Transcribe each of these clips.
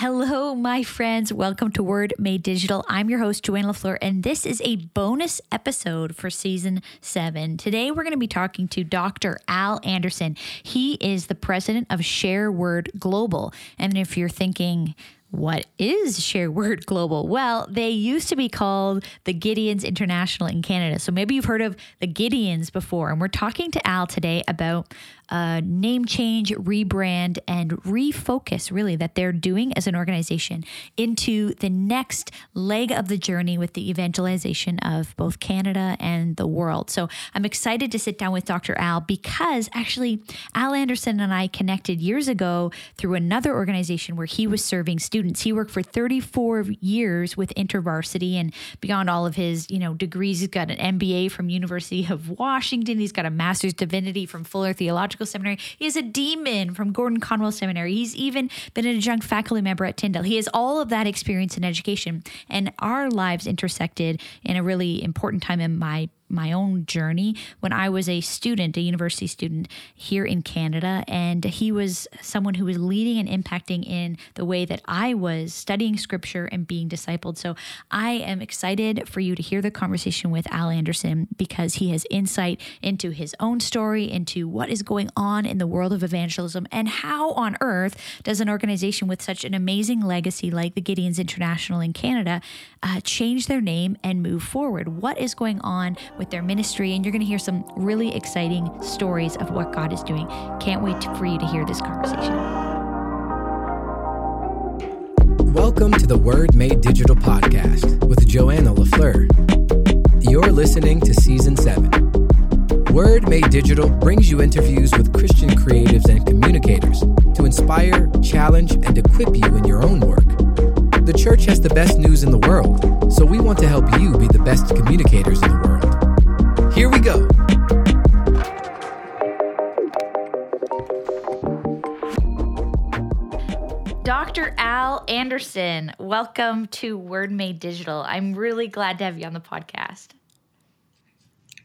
Hello, my friends. Welcome to Word Made Digital. I'm your host, Joanne LaFleur, and this is a bonus episode for season seven. Today, we're going to be talking to Dr. Al Anderson. He is the president of Share Word Global. And if you're thinking, what is Share Word Global? Well, they used to be called the Gideons International in Canada. So maybe you've heard of the Gideons before. And we're talking to Al today about name change, rebrand, and refocus, really, that they're doing as an organization into the next leg of the journey with the evangelization of both Canada and the world. So I'm excited to sit down with Dr. Al because actually, Al Anderson and I connected years ago through another organization where he was serving students. He worked for 34 years with InterVarsity and beyond all of his, you know, degrees, he's got an MBA from University of Washington. He's got a master's divinity from Fuller Theological Seminary. He is a DMin from Gordon Conwell Seminary. He's even been an adjunct faculty member at Tyndale. He has all of that experience in education, and our lives intersected in a really important time in my my own journey when I was a student, a university student here in Canada. And he was someone who was leading and impacting in the way that I was studying scripture and being discipled. So I am excited for you to hear the conversation with Al Anderson because he has insight into his own story, into what is going on in the world of evangelism, and how on earth does an organization with such an amazing legacy like the Gideons International in Canada uh, change their name and move forward? What is going on with their ministry? And you're going to hear some really exciting stories of what God is doing. Can't wait for you to hear this conversation. Welcome to the Word Made Digital podcast with Joanna LaFleur. You're listening to season seven. Word Made Digital brings you interviews with Christian creatives and communicators to inspire, challenge, and equip you in your own work. The church has the best news in the world, so we want to help you be the best communicators in the world. Here we go. Dr. Al Anderson, welcome to Word Made Digital. I'm really glad to have you on the podcast.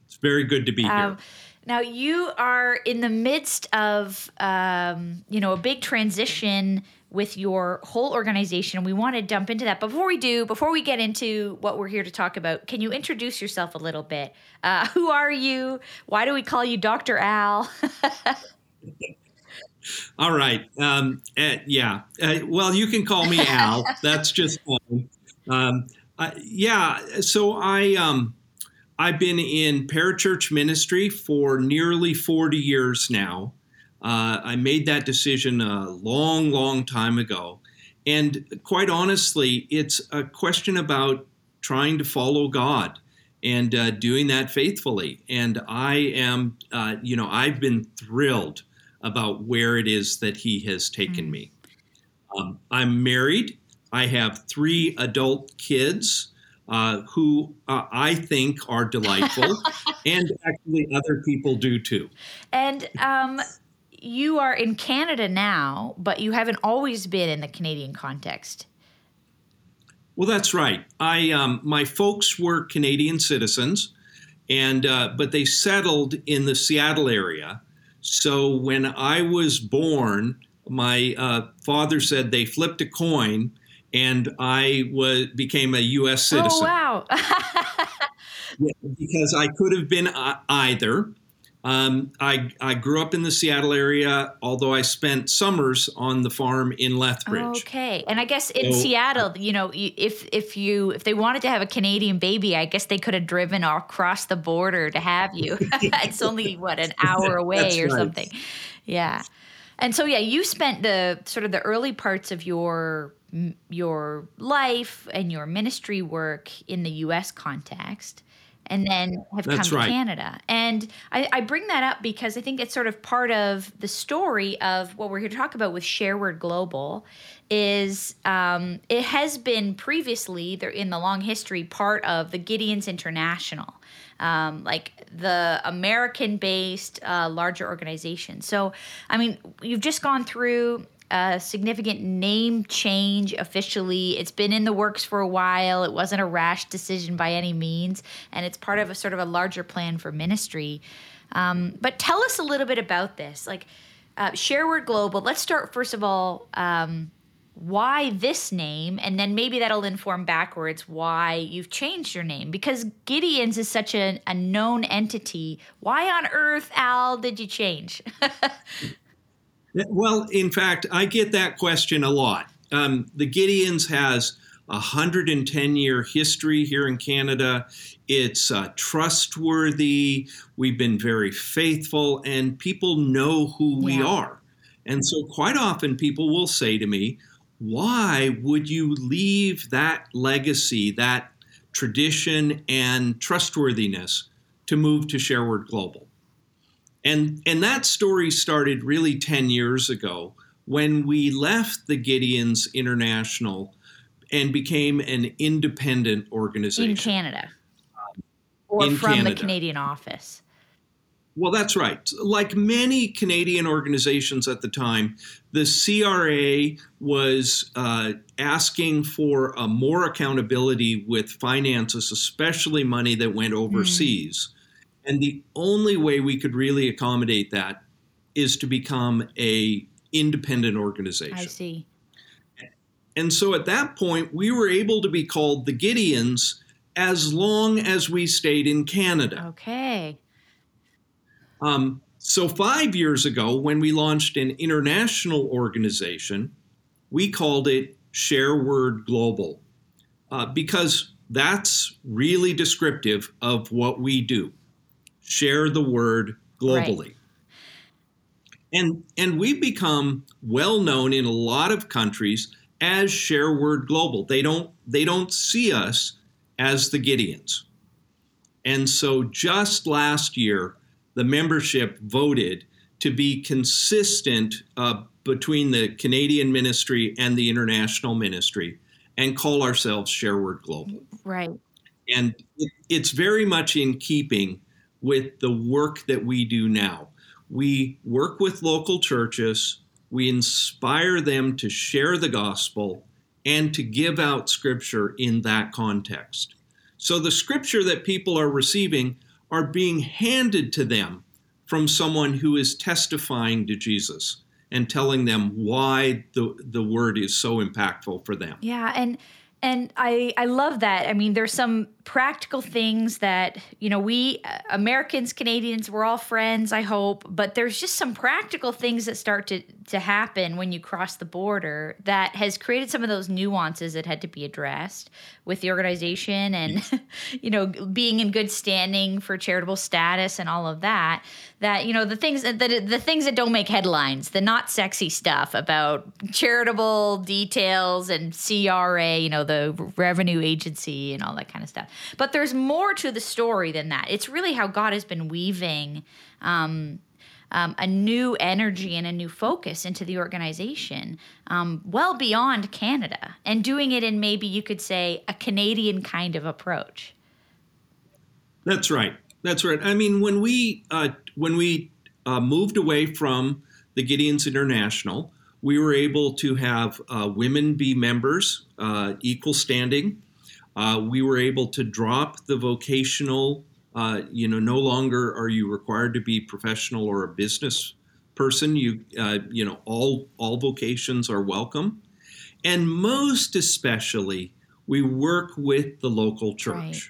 It's very good to be um, here. Now you are in the midst of, um, you know, a big transition with your whole organization. We want to dump into that. Before we do, before we get into what we're here to talk about, can you introduce yourself a little bit? Uh, who are you? Why do we call you Dr. Al? All right. Um, uh, yeah. Uh, well, you can call me Al. That's just fine. Um, yeah. So I um, I've been in parachurch ministry for nearly 40 years now. Uh, I made that decision a long, long time ago. And quite honestly, it's a question about trying to follow God and uh, doing that faithfully. And I am, uh, you know, I've been thrilled about where it is that He has taken mm. me. Um, I'm married. I have three adult kids uh, who uh, I think are delightful, and actually other people do too. And um, you are in Canada now, but you haven't always been in the Canadian context. Well, that's right. I um, my folks were Canadian citizens, and uh, but they settled in the Seattle area. So when I was born, my uh, father said they flipped a coin, and I was became a U.S. citizen. Oh wow! because I could have been uh, either. Um, I, I grew up in the Seattle area, although I spent summers on the farm in Lethbridge. Okay, and I guess in so, Seattle, you know, if if you if they wanted to have a Canadian baby, I guess they could have driven across the border to have you. it's only what an hour away or right. something. Yeah, and so yeah, you spent the sort of the early parts of your your life and your ministry work in the U.S. context and then have That's come to Canada. And I, I, bring that up because I think it's sort of part of the story of what we're here to talk about with Shareword Global. Is um, it has been previously there in the long history part of the Gideons International, um, like the American-based uh, larger organization. So, I mean, you've just gone through a significant name change officially. It's been in the works for a while. It wasn't a rash decision by any means, and it's part of a sort of a larger plan for ministry. Um, but tell us a little bit about this, like uh, Shareword Global. Let's start first of all. Um, why this name and then maybe that'll inform backwards why you've changed your name because gideon's is such a, a known entity why on earth al did you change well in fact i get that question a lot um, the gideons has a 110 year history here in canada it's uh, trustworthy we've been very faithful and people know who yeah. we are and so quite often people will say to me why would you leave that legacy, that tradition and trustworthiness to move to Shareword Global? And, and that story started really 10 years ago when we left the Gideons International and became an independent organization. In Canada. Or in from Canada. the Canadian office. Well, that's right. Like many Canadian organizations at the time, the CRA was uh, asking for more accountability with finances, especially money that went overseas. Mm. And the only way we could really accommodate that is to become a independent organization. I see. And so at that point, we were able to be called the Gideons as long as we stayed in Canada. Okay. Um, so, five years ago, when we launched an international organization, we called it Shareword Global uh, because that's really descriptive of what we do share the word globally. Right. And, and we've become well known in a lot of countries as Shareword Global. They don't, they don't see us as the Gideons. And so just last year, the membership voted to be consistent uh, between the Canadian ministry and the international ministry and call ourselves Shareword Global. Right. And it, it's very much in keeping with the work that we do now. We work with local churches, we inspire them to share the gospel and to give out scripture in that context. So the scripture that people are receiving are being handed to them from someone who is testifying to Jesus and telling them why the, the word is so impactful for them. Yeah. And and I, I love that. I mean, there's some practical things that, you know, we uh, Americans, Canadians, we're all friends, I hope, but there's just some practical things that start to, to happen when you cross the border that has created some of those nuances that had to be addressed with the organization and, you know, being in good standing for charitable status and all of that. That, you know, the things that, the, the things that don't make headlines, the not sexy stuff about charitable details and CRA, you know, the revenue agency and all that kind of stuff. But there's more to the story than that. It's really how God has been weaving um, um, a new energy and a new focus into the organization, um, well beyond Canada, and doing it in maybe you could say a Canadian kind of approach. That's right. That's right. I mean, when we uh, when we uh, moved away from the Gideons International, we were able to have uh, women be members, uh, equal standing. Uh, we were able to drop the vocational, uh, you know, no longer are you required to be professional or a business person. You, uh, you know, all all vocations are welcome, and most especially, we work with the local church. Right.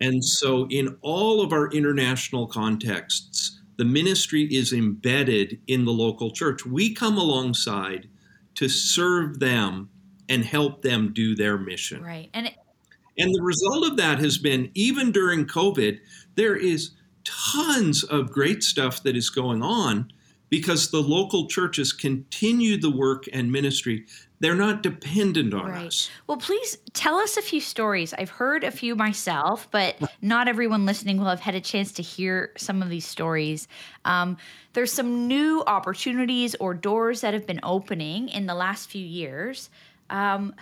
And so, in all of our international contexts, the ministry is embedded in the local church. We come alongside to serve them and help them do their mission. Right. And it, and the result of that has been, even during COVID, there is tons of great stuff that is going on because the local churches continue the work and ministry. They're not dependent on right. us. Well, please tell us a few stories. I've heard a few myself, but not everyone listening will have had a chance to hear some of these stories. Um, there's some new opportunities or doors that have been opening in the last few years. Um,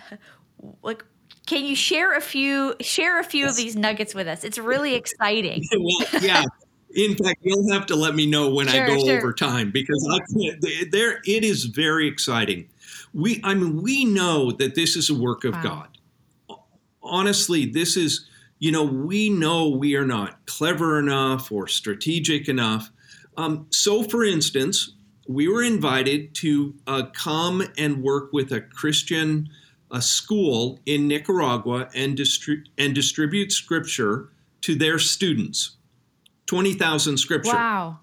like can you share a few share a few of these nuggets with us? It's really exciting. well, yeah. In fact, you'll have to let me know when sure, I go sure. over time because I, can't, there it is very exciting. We I mean we know that this is a work of wow. God. Honestly, this is you know we know we are not clever enough or strategic enough. Um, so, for instance, we were invited to uh, come and work with a Christian a school in Nicaragua and, distri- and distribute scripture to their students. 20,000 scripture. Wow.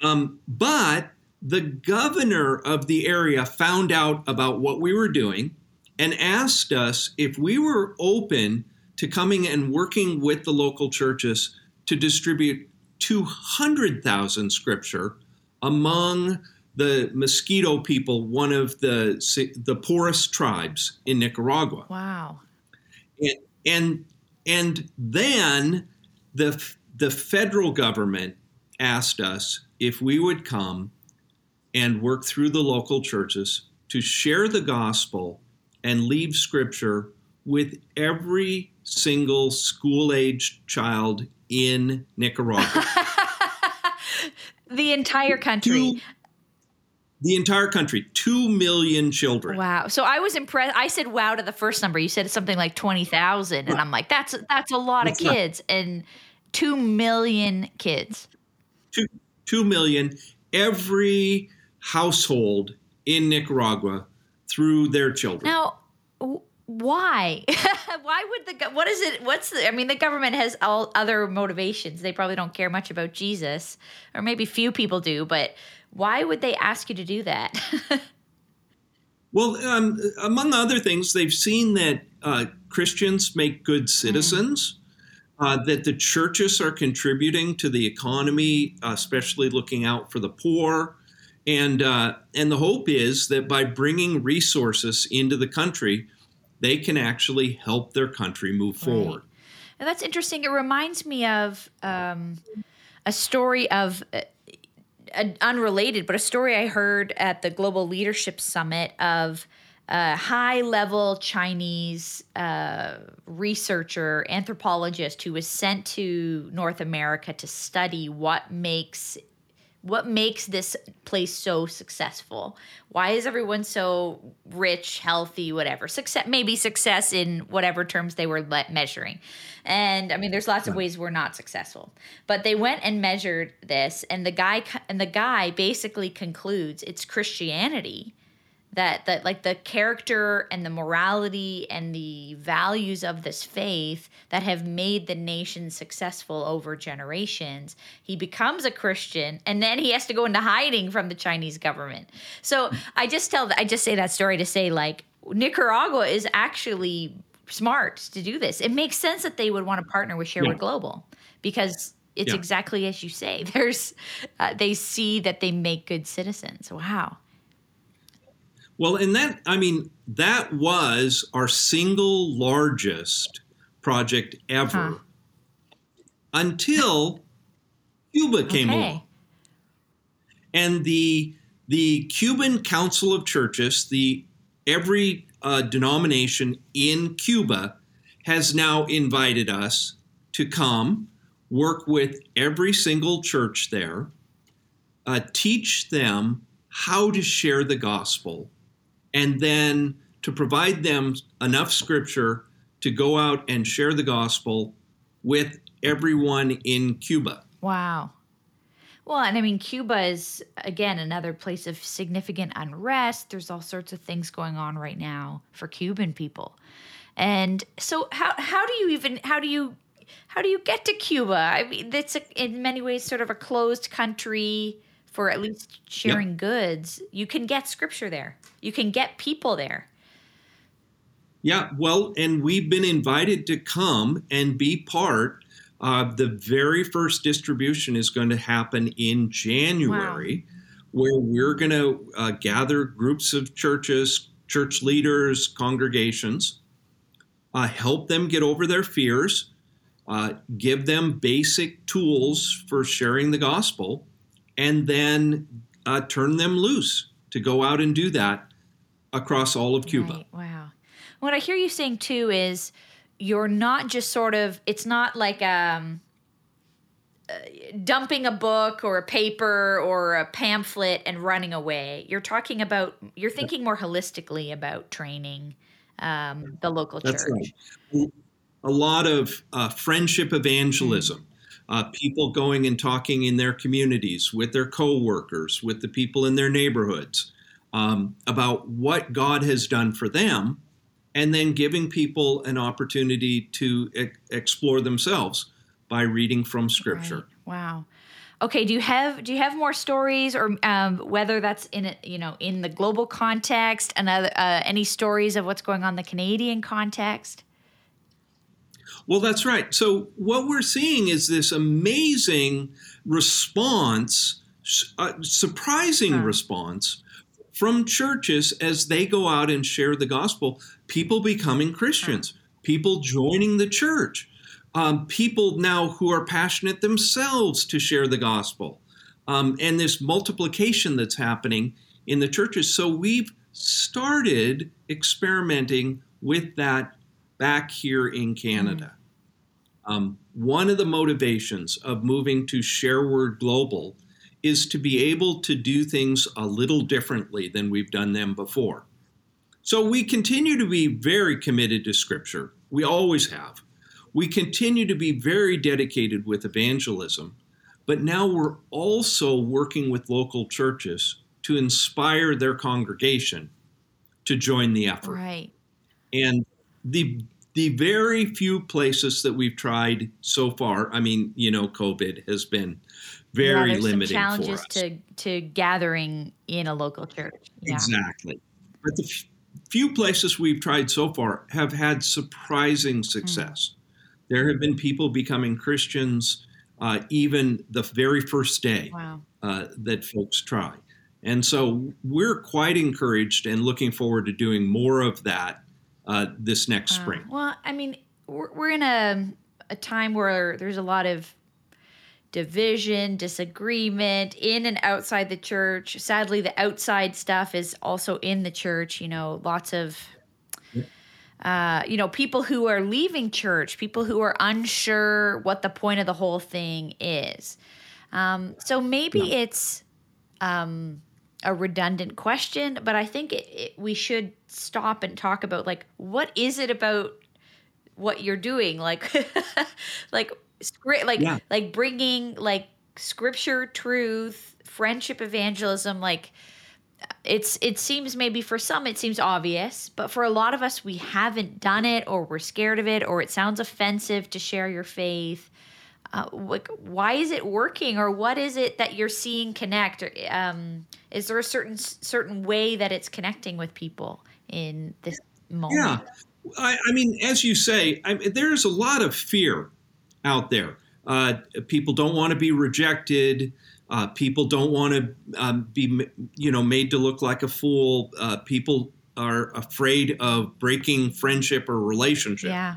Um, but the governor of the area found out about what we were doing and asked us if we were open to coming and working with the local churches to distribute 200,000 scripture among the Miskito people, one of the the poorest tribes in Nicaragua. Wow. And and, and then the the federal government asked us if we would come and work through the local churches to share the gospel and leave scripture with every single school aged child in Nicaragua. the entire country. Two, the entire country, 2 million children. Wow. So I was impressed. I said wow to the first number. You said something like 20,000 and I'm like that's that's a lot that's of kids not. and 2 million kids. 2 2 million every household in Nicaragua through their children. Now, why? why would the what is it? What's the? I mean, the government has all other motivations. They probably don't care much about Jesus, or maybe few people do. But why would they ask you to do that? well, um, among other things, they've seen that uh, Christians make good citizens. Mm. Uh, that the churches are contributing to the economy, uh, especially looking out for the poor, and uh, and the hope is that by bringing resources into the country, they can actually help their country move forward. And that's interesting. It reminds me of um, a story of. Uh, unrelated, but a story I heard at the Global Leadership Summit of a high level Chinese uh, researcher, anthropologist who was sent to North America to study what makes what makes this place so successful. Why is everyone so rich healthy whatever? Success maybe success in whatever terms they were measuring. And i mean there's lots of ways we're not successful. But they went and measured this and the guy and the guy basically concludes it's christianity that that like the character and the morality and the values of this faith that have made the nation successful over generations he becomes a christian and then he has to go into hiding from the chinese government. So i just tell i just say that story to say like nicaragua is actually smart to do this. It makes sense that they would want to partner with shareword yeah. global because it's yeah. exactly as you say. There's uh, they see that they make good citizens. Wow well, and that, I mean, that was our single largest project ever huh. until Cuba came okay. along. And the the Cuban Council of Churches, the every uh, denomination in Cuba has now invited us to come work with every single church there, uh, teach them how to share the gospel and then to provide them enough scripture to go out and share the gospel with everyone in Cuba. Wow. Well, and I mean, Cuba is, again, another place of significant unrest. There's all sorts of things going on right now for Cuban people. And so, how, how do you even, how do you, how do you get to Cuba? I mean, it's a, in many ways sort of a closed country for at least sharing yep. goods. You can get scripture there you can get people there. Yeah, well, and we've been invited to come and be part. Uh, the very first distribution is going to happen in January, wow. where we're going to uh, gather groups of churches, church leaders, congregations, uh, help them get over their fears, uh, give them basic tools for sharing the gospel, and then uh, turn them loose to go out and do that across all of Cuba. Right. Wow. What I hear you saying too is you're not just sort of, it's not like um, uh, dumping a book or a paper or a pamphlet and running away. You're talking about, you're thinking more holistically about training um, the local That's church. Right. A lot of uh, friendship evangelism. Uh, people going and talking in their communities with their coworkers, with the people in their neighborhoods um, about what God has done for them, and then giving people an opportunity to e- explore themselves by reading from Scripture. Right. Wow. Okay. Do you have do you have more stories, or um, whether that's in a, you know in the global context, and uh, any stories of what's going on in the Canadian context? Well, that's right. So, what we're seeing is this amazing response, uh, surprising huh. response from churches as they go out and share the gospel. People becoming Christians, huh. people joining the church, um, people now who are passionate themselves to share the gospel, um, and this multiplication that's happening in the churches. So, we've started experimenting with that back here in Canada. Mm-hmm. Um, one of the motivations of moving to Shareword Global is to be able to do things a little differently than we've done them before. So we continue to be very committed to Scripture. We always have. We continue to be very dedicated with evangelism, but now we're also working with local churches to inspire their congregation to join the effort. Right. And the the very few places that we've tried so far, I mean, you know, COVID has been very yeah, limiting challenges for us. to to gathering in a local church. Yeah. Exactly. But the f- few places we've tried so far have had surprising success. Mm. There have been people becoming Christians uh, even the very first day wow. uh, that folks try. And so we're quite encouraged and looking forward to doing more of that uh, this next uh, spring. Well, I mean, we're, we're in a, a time where there's a lot of division, disagreement in and outside the church. Sadly, the outside stuff is also in the church. You know, lots of. Uh, you know, people who are leaving church, people who are unsure what the point of the whole thing is. Um, so maybe yeah. it's um, a redundant question, but I think it, it, we should stop and talk about like what is it about what you're doing, like like script, like yeah. like bringing like scripture, truth, friendship, evangelism, like it's it seems maybe for some it seems obvious but for a lot of us we haven't done it or we're scared of it or it sounds offensive to share your faith uh, like why is it working or what is it that you're seeing connect? Or, um, is there a certain certain way that it's connecting with people in this moment? Yeah. I, I mean as you say I there's a lot of fear out there. Uh, people don't want to be rejected. Uh, people don't want to um, be you know made to look like a fool. Uh, people are afraid of breaking friendship or relationship. Yeah.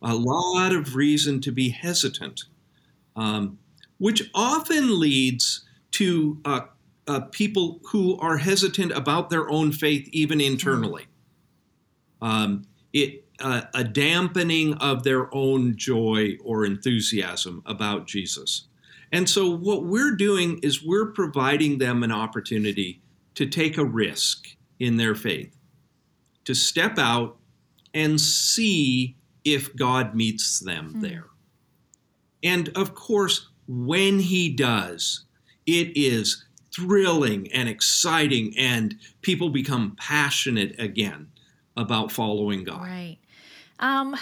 A lot of reason to be hesitant um, which often leads to uh, uh, people who are hesitant about their own faith, even internally. Um, it uh, a dampening of their own joy or enthusiasm about Jesus. And so, what we're doing is we're providing them an opportunity to take a risk in their faith, to step out and see if God meets them mm. there. And of course, when he does, it is thrilling and exciting, and people become passionate again about following God. Right. Um,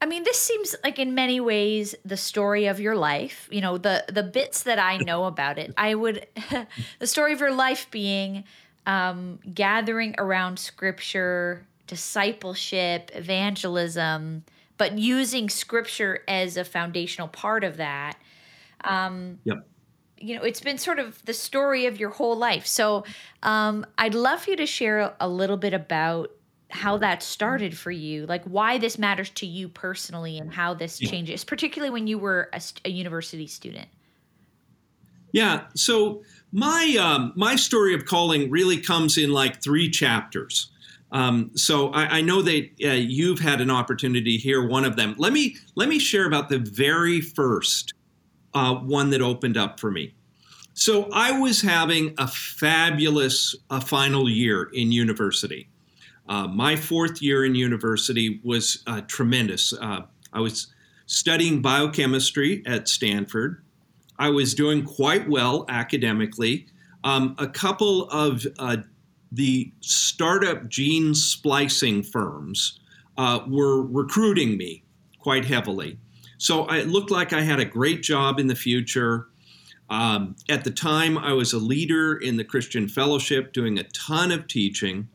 I mean, this seems like in many ways the story of your life. You know, the the bits that I know about it, I would the story of your life being um, gathering around Scripture, discipleship, evangelism but using scripture as a foundational part of that. Um, yep. You know, it's been sort of the story of your whole life. So um, I'd love for you to share a little bit about how that started for you, like why this matters to you personally and how this changes, particularly when you were a, a university student. Yeah. So my um, my story of calling really comes in like three chapters. Um, so I, I, know that uh, you've had an opportunity to hear one of them. Let me let me share about the very first uh, one that opened up for me. So I was having a fabulous uh, final year in university. Uh, my fourth year in university was uh, tremendous. Uh, I was studying biochemistry at Stanford. I was doing quite well academically. Um, a couple of the startup gene splicing firms uh, were recruiting me quite heavily. So it looked like I had a great job in the future. Um, at the time, I was a leader in the Christian Fellowship, doing a ton of teaching.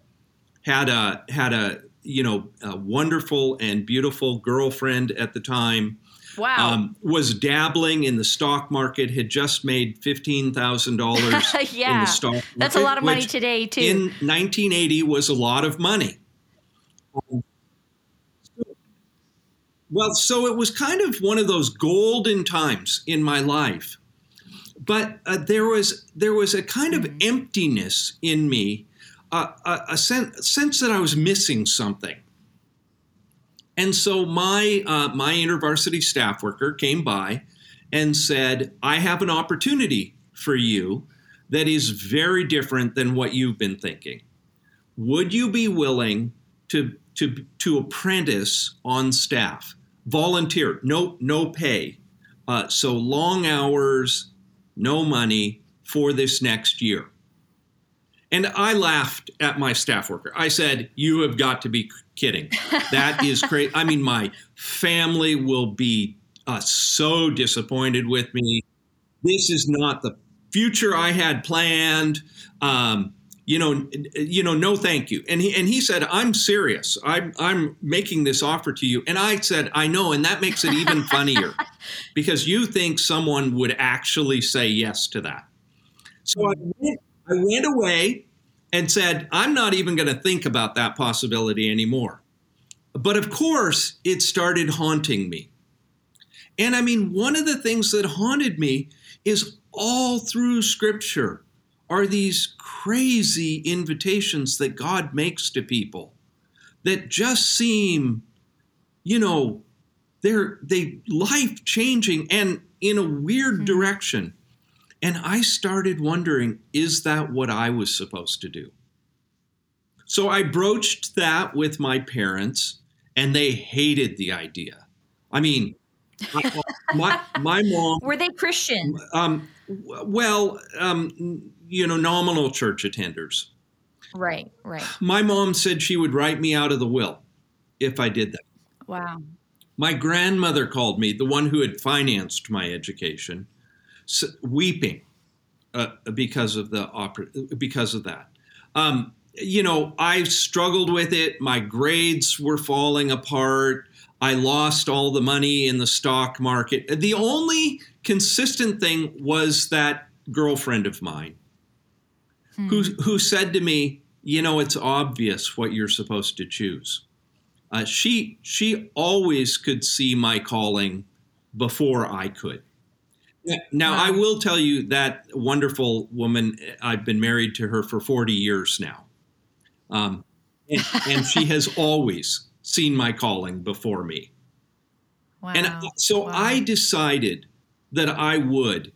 Had a had a you know a wonderful and beautiful girlfriend at the time. Wow. Um, was dabbling in the stock market. Had just made fifteen thousand dollars yeah, in the stock market. That's a lot of money today too. In 1980, was a lot of money. Um, well, so it was kind of one of those golden times in my life, but uh, there was there was a kind of emptiness in me, uh, a, a sense, sense that I was missing something. And so my uh, my intervarsity staff worker came by and said, "I have an opportunity for you that is very different than what you've been thinking. Would you be willing to to to apprentice on staff?" volunteer, no no pay. Uh, so long hours, no money for this next year. And I laughed at my staff worker. I said, You have got to be kidding. That is crazy. I mean, my family will be uh, so disappointed with me. This is not the future I had planned. Um, you know, you know, no, thank you. And he and he said, I'm serious. I'm I'm making this offer to you. And I said, I know, and that makes it even funnier because you think someone would actually say yes to that. So I went, I went away and said, I'm not even going to think about that possibility anymore. But of course, it started haunting me. And I mean, one of the things that haunted me is all through scripture are these crazy invitations that God makes to people that just seem, you know, they're they life changing and in a weird mm-hmm. direction. And I started wondering, is that what I was supposed to do? So I broached that with my parents, and they hated the idea. I mean, my, my mom. Were they Christian? Um, well, um, you know, nominal church attenders. Right, right. My mom said she would write me out of the will if I did that. Wow. My grandmother called me, the one who had financed my education, weeping uh, because of the opera, because of that. Um, you know, I struggled with it. My grades were falling apart. I lost all the money in the stock market. The only consistent thing was that girlfriend of mine hmm. who, who said to me, You know, it's obvious what you're supposed to choose. Uh, she, she always could see my calling before I could. Now, wow. I will tell you that wonderful woman, I've been married to her for 40 years now. Um, and, and she has always seen my calling before me. Wow. And so wow. I decided that I would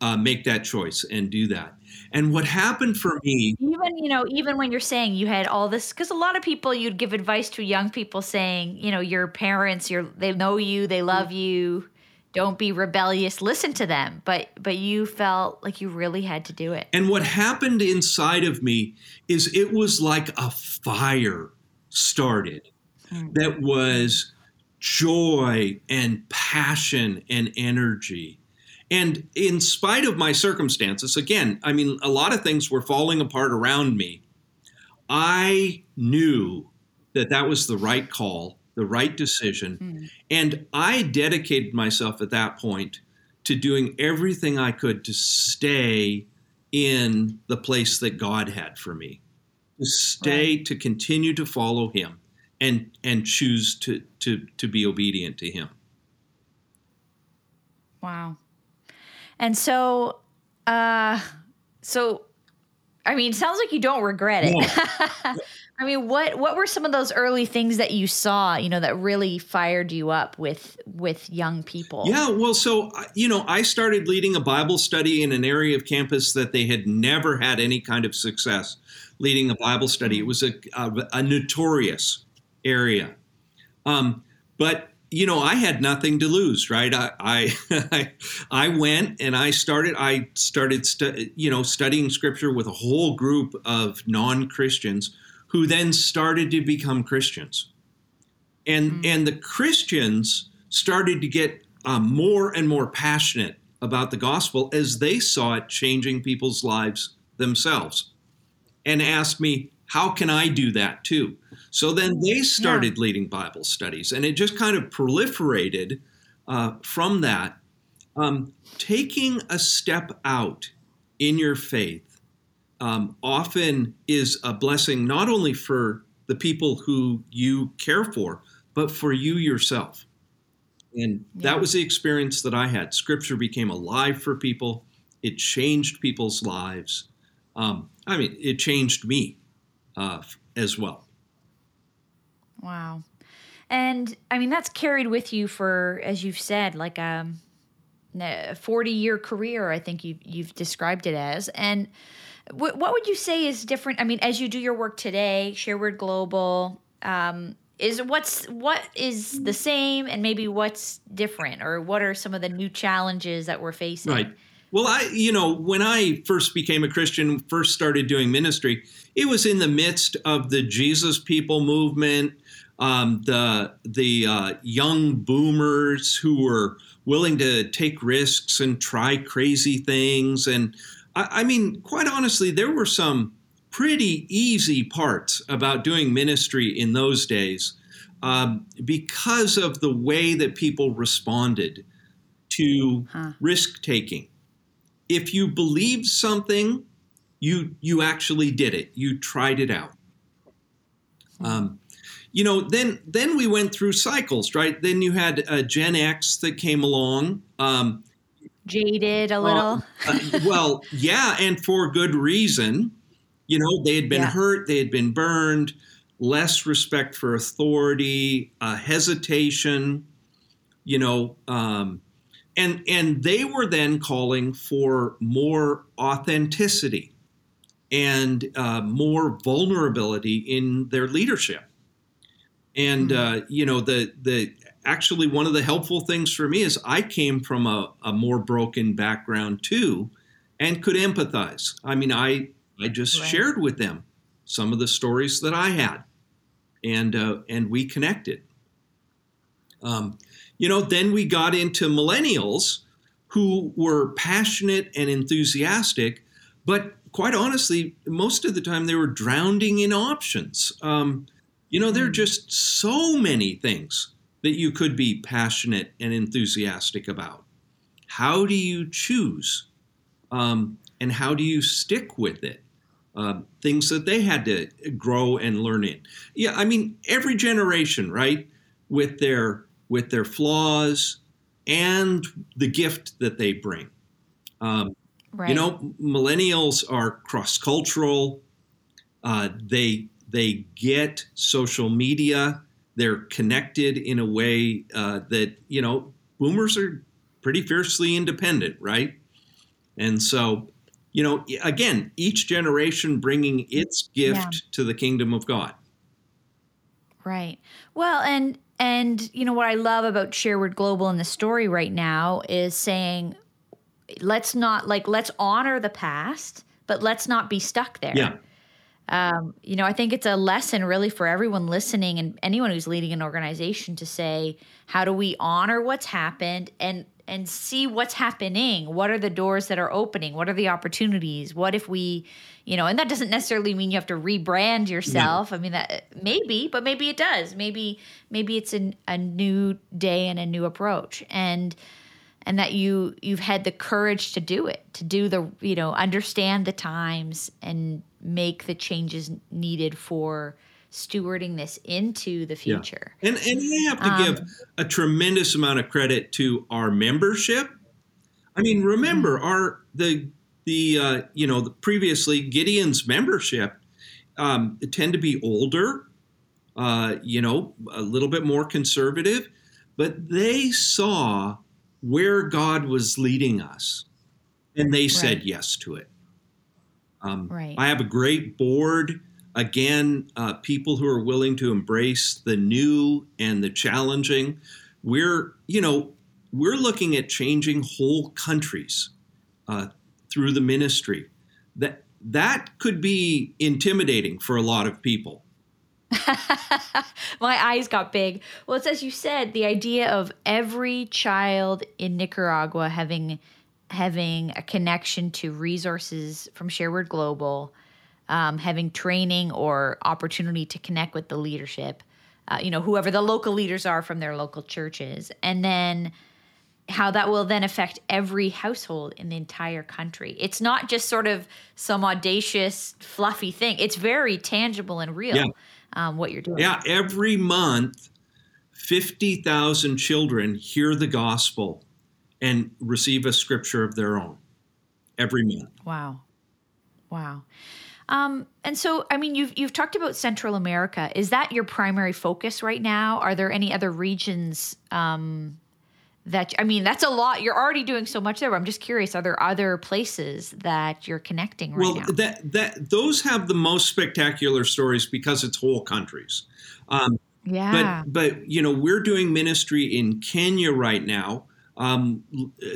uh, make that choice and do that. And what happened for me, even you know, even when you're saying you had all this, because a lot of people you'd give advice to young people saying, you know, your parents, your they know you, they love you, don't be rebellious, listen to them. But but you felt like you really had to do it. And what happened inside of me is it was like a fire started mm-hmm. that was joy and passion and energy and in spite of my circumstances, again, I mean, a lot of things were falling apart around me. I knew that that was the right call, the right decision. Mm. And I dedicated myself at that point to doing everything I could to stay in the place that God had for me, to stay, right. to continue to follow Him and, and choose to, to, to be obedient to Him. Wow. And so, uh, so, I mean, sounds like you don't regret it. I mean, what what were some of those early things that you saw, you know, that really fired you up with with young people? Yeah, well, so uh, you know, I started leading a Bible study in an area of campus that they had never had any kind of success leading a Bible study. It mm. was a a, a notorious area, um, but you know, I had nothing to lose, right? I, I, I went and I started, I started, stu- you know, studying scripture with a whole group of non-Christians who then started to become Christians. And, mm-hmm. and the Christians started to get um, more and more passionate about the gospel as they saw it changing people's lives themselves and asked me, how can I do that too? So then they started yeah. leading Bible studies, and it just kind of proliferated uh, from that. Um, taking a step out in your faith um, often is a blessing not only for the people who you care for, but for you yourself. And yeah. that was the experience that I had. Scripture became alive for people, it changed people's lives. Um, I mean, it changed me uh, as well. Wow. And I mean, that's carried with you for, as you've said, like um, a 40 year career, I think you, you've described it as. And w- what would you say is different? I mean, as you do your work today, Shareword Global, um, is what's what is the same and maybe what's different or what are some of the new challenges that we're facing right well i you know when i first became a christian first started doing ministry it was in the midst of the jesus people movement um, the the uh, young boomers who were willing to take risks and try crazy things. And I, I mean, quite honestly, there were some pretty easy parts about doing ministry in those days um, because of the way that people responded to huh. risk taking. If you believed something, you you actually did it. You tried it out. Um, you know, then then we went through cycles, right? Then you had uh, Gen X that came along. Um, Jaded a little. Uh, uh, well, yeah, and for good reason. You know, they had been yeah. hurt, they had been burned, less respect for authority, uh, hesitation. You know, um, and and they were then calling for more authenticity and uh, more vulnerability in their leadership. And mm-hmm. uh, you know, the the actually one of the helpful things for me is I came from a, a more broken background too, and could empathize. I mean, I I just right. shared with them some of the stories that I had, and uh, and we connected. Um, you know, then we got into millennials who were passionate and enthusiastic, but quite honestly, most of the time they were drowning in options. Um, you know, there are mm. just so many things that you could be passionate and enthusiastic about. How do you choose? Um, and how do you stick with it? Uh, things that they had to grow and learn in. Yeah, I mean, every generation, right, with their with their flaws and the gift that they bring. Um, right. You know, millennials are cross cultural. Uh, they they get social media. They're connected in a way uh, that, you know, boomers are pretty fiercely independent, right? And so, you know, again, each generation bringing its gift yeah. to the kingdom of God. Right. Well, and and you know what I love about Shareword Global in the story right now is saying let's not like let's honor the past, but let's not be stuck there. Yeah um, you know, I think it's a lesson really for everyone listening and anyone who's leading an organization to say, how do we honor what's happened and and see what's happening? What are the doors that are opening? What are the opportunities? What if we, you know, and that doesn't necessarily mean you have to rebrand yourself. No. I mean that maybe, but maybe it does. Maybe maybe it's an, a new day and a new approach. And and that you you've had the courage to do it to do the you know understand the times and make the changes needed for stewarding this into the future yeah. and and we have to um, give a tremendous amount of credit to our membership i mean remember mm-hmm. our the the uh, you know the previously gideon's membership um, tend to be older uh, you know a little bit more conservative but they saw where God was leading us. And they said yes to it. Um, right. I have a great board. Again, uh, people who are willing to embrace the new and the challenging. we're you know we're looking at changing whole countries uh, through the ministry. That that could be intimidating for a lot of people. My eyes got big. Well, it's as you said, the idea of every child in Nicaragua having having a connection to resources from Shareword Global, um, having training or opportunity to connect with the leadership, uh, you know, whoever the local leaders are from their local churches, and then how that will then affect every household in the entire country. It's not just sort of some audacious, fluffy thing. It's very tangible and real. Yeah. Um, what you're doing. Yeah, every month, 50,000 children hear the gospel and receive a scripture of their own every month. Wow. Wow. Um, and so, I mean, you've you've talked about Central America. Is that your primary focus right now? Are there any other regions um, that I mean? That's a lot. You're already doing so much there. I'm just curious. Are there other places that you're connecting right well, now? Well, that that those have the most spectacular stories because it's whole countries. Um, yeah. But but you know, we're doing ministry in Kenya right now. Um,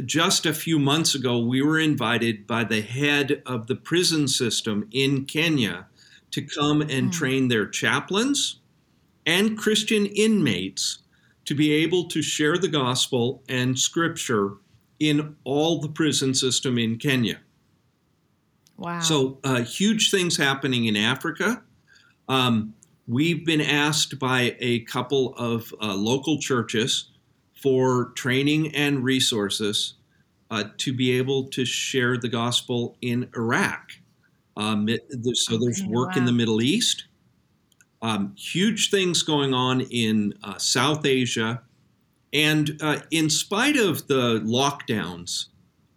just a few months ago, we were invited by the head of the prison system in Kenya to come and mm. train their chaplains and Christian inmates to be able to share the gospel and scripture in all the prison system in Kenya. Wow. So, uh, huge things happening in Africa. Um, we've been asked by a couple of uh, local churches for training and resources uh, to be able to share the gospel in Iraq. Um, it, so there's work in the Middle East, um, huge things going on in uh, South Asia, and uh, in spite of the lockdowns,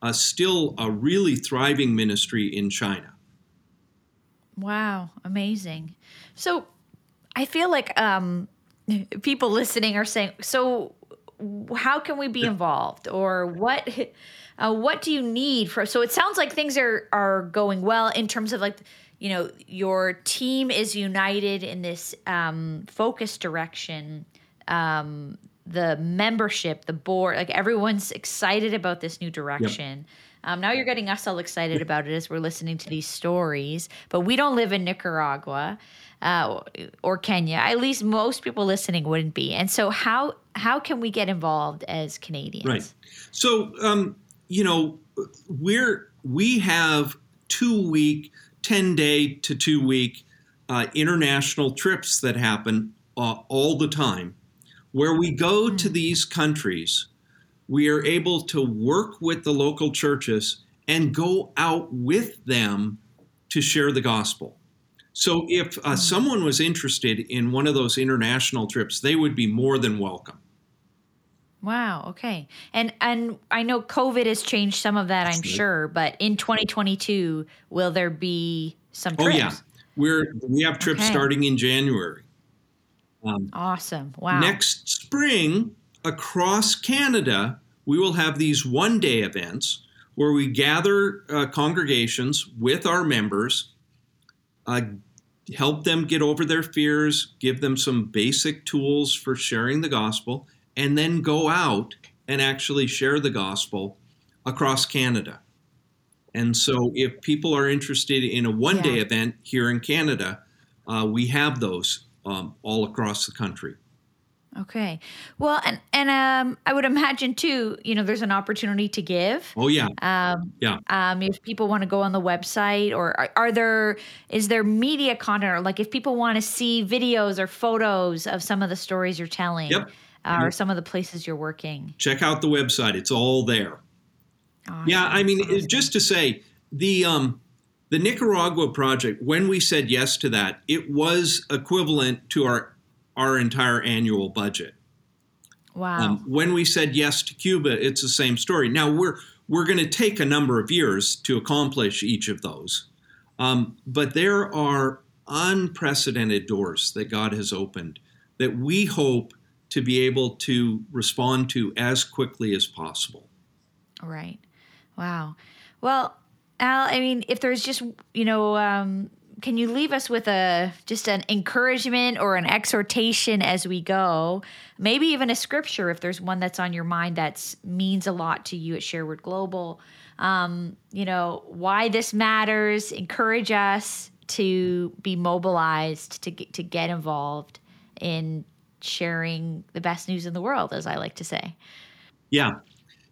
uh, still a really thriving ministry in China. Wow, amazing. So I feel like um, people listening are saying, so how can we be involved? Or what uh, what do you need for so it sounds like things are are going well in terms of like you know your team is united in this um, focus direction. Um, the membership the board like everyone's excited about this new direction. Yep. Um, now you're getting us all excited about it as we're listening to these stories, but we don't live in Nicaragua uh, or Kenya. At least most people listening wouldn't be. And so, how how can we get involved as Canadians? Right. So, um, you know, we're we have two week, ten day to two week uh, international trips that happen uh, all the time, where we go mm. to these countries. We are able to work with the local churches and go out with them to share the gospel. So if uh, hmm. someone was interested in one of those international trips, they would be more than welcome. Wow. Okay. And and I know COVID has changed some of that, I'm sure. But in 2022, will there be some trips? Oh yeah, we're we have trips okay. starting in January. Um, awesome. Wow. Next spring, across Canada, we will have these one day events where we gather uh, congregations with our members uh, help them get over their fears, give them some basic tools for sharing the gospel, and then go out and actually share the gospel across Canada. And so, if people are interested in a one day yeah. event here in Canada, uh, we have those um, all across the country. Okay. Well, and and um, I would imagine too. You know, there's an opportunity to give. Oh yeah. Um, yeah. Um, if people want to go on the website, or are, are, there is there media content, or like if people want to see videos or photos of some of the stories you're telling, yep. Uh, or some of the places you're working. Check out the website; it's all there. Awesome. Yeah, I mean, awesome. just to say the um, the Nicaragua project. When we said yes to that, it was equivalent to our our entire annual budget. Wow. Um, when we said yes to Cuba, it's the same story. Now we're we're going to take a number of years to accomplish each of those, um, but there are unprecedented doors that God has opened that we hope to be able to respond to as quickly as possible. Right. Wow. Well, Al, I mean, if there's just you know um, can you leave us with a just an encouragement or an exhortation as we go? Maybe even a scripture if there's one that's on your mind that means a lot to you at Shareword Global. Um, you know why this matters. Encourage us to be mobilized to get, to get involved in sharing the best news in the world, as I like to say. Yeah,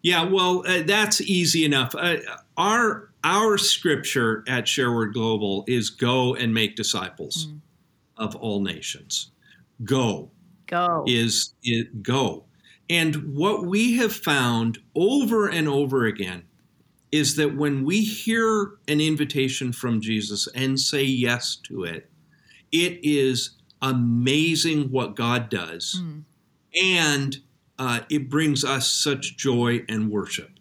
yeah. Well, uh, that's easy enough. Uh, our our scripture at Shareword Global is "Go and make disciples mm. of all nations." Go, go is it go, and what we have found over and over again is that when we hear an invitation from Jesus and say yes to it, it is amazing what God does. Mm. And uh, it brings us such joy and worship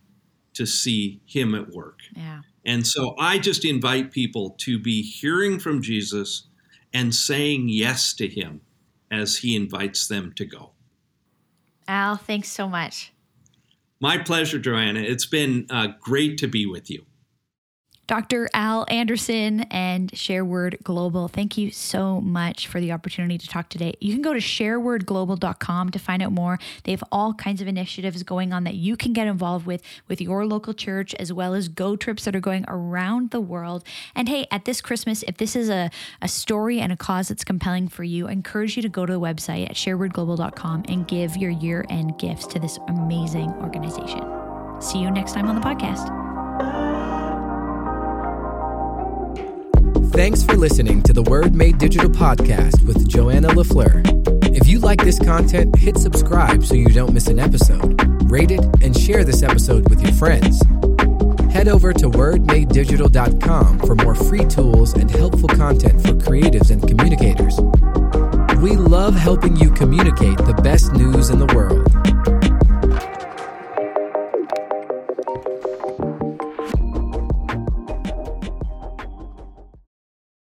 to see Him at work. Yeah. And so I just invite people to be hearing from Jesus and saying yes to Him as He invites them to go. Al, thanks so much. My pleasure, Joanna. It's been uh, great to be with you. Dr. Al Anderson and Shareword Global, thank you so much for the opportunity to talk today. You can go to sharewordglobal.com to find out more. They have all kinds of initiatives going on that you can get involved with with your local church, as well as go trips that are going around the world. And hey, at this Christmas, if this is a, a story and a cause that's compelling for you, I encourage you to go to the website at sharewordglobal.com and give your year end gifts to this amazing organization. See you next time on the podcast. Thanks for listening to the Word Made Digital podcast with Joanna LaFleur. If you like this content, hit subscribe so you don't miss an episode. Rate it and share this episode with your friends. Head over to wordmadedigital.com for more free tools and helpful content for creatives and communicators. We love helping you communicate the best news in the world.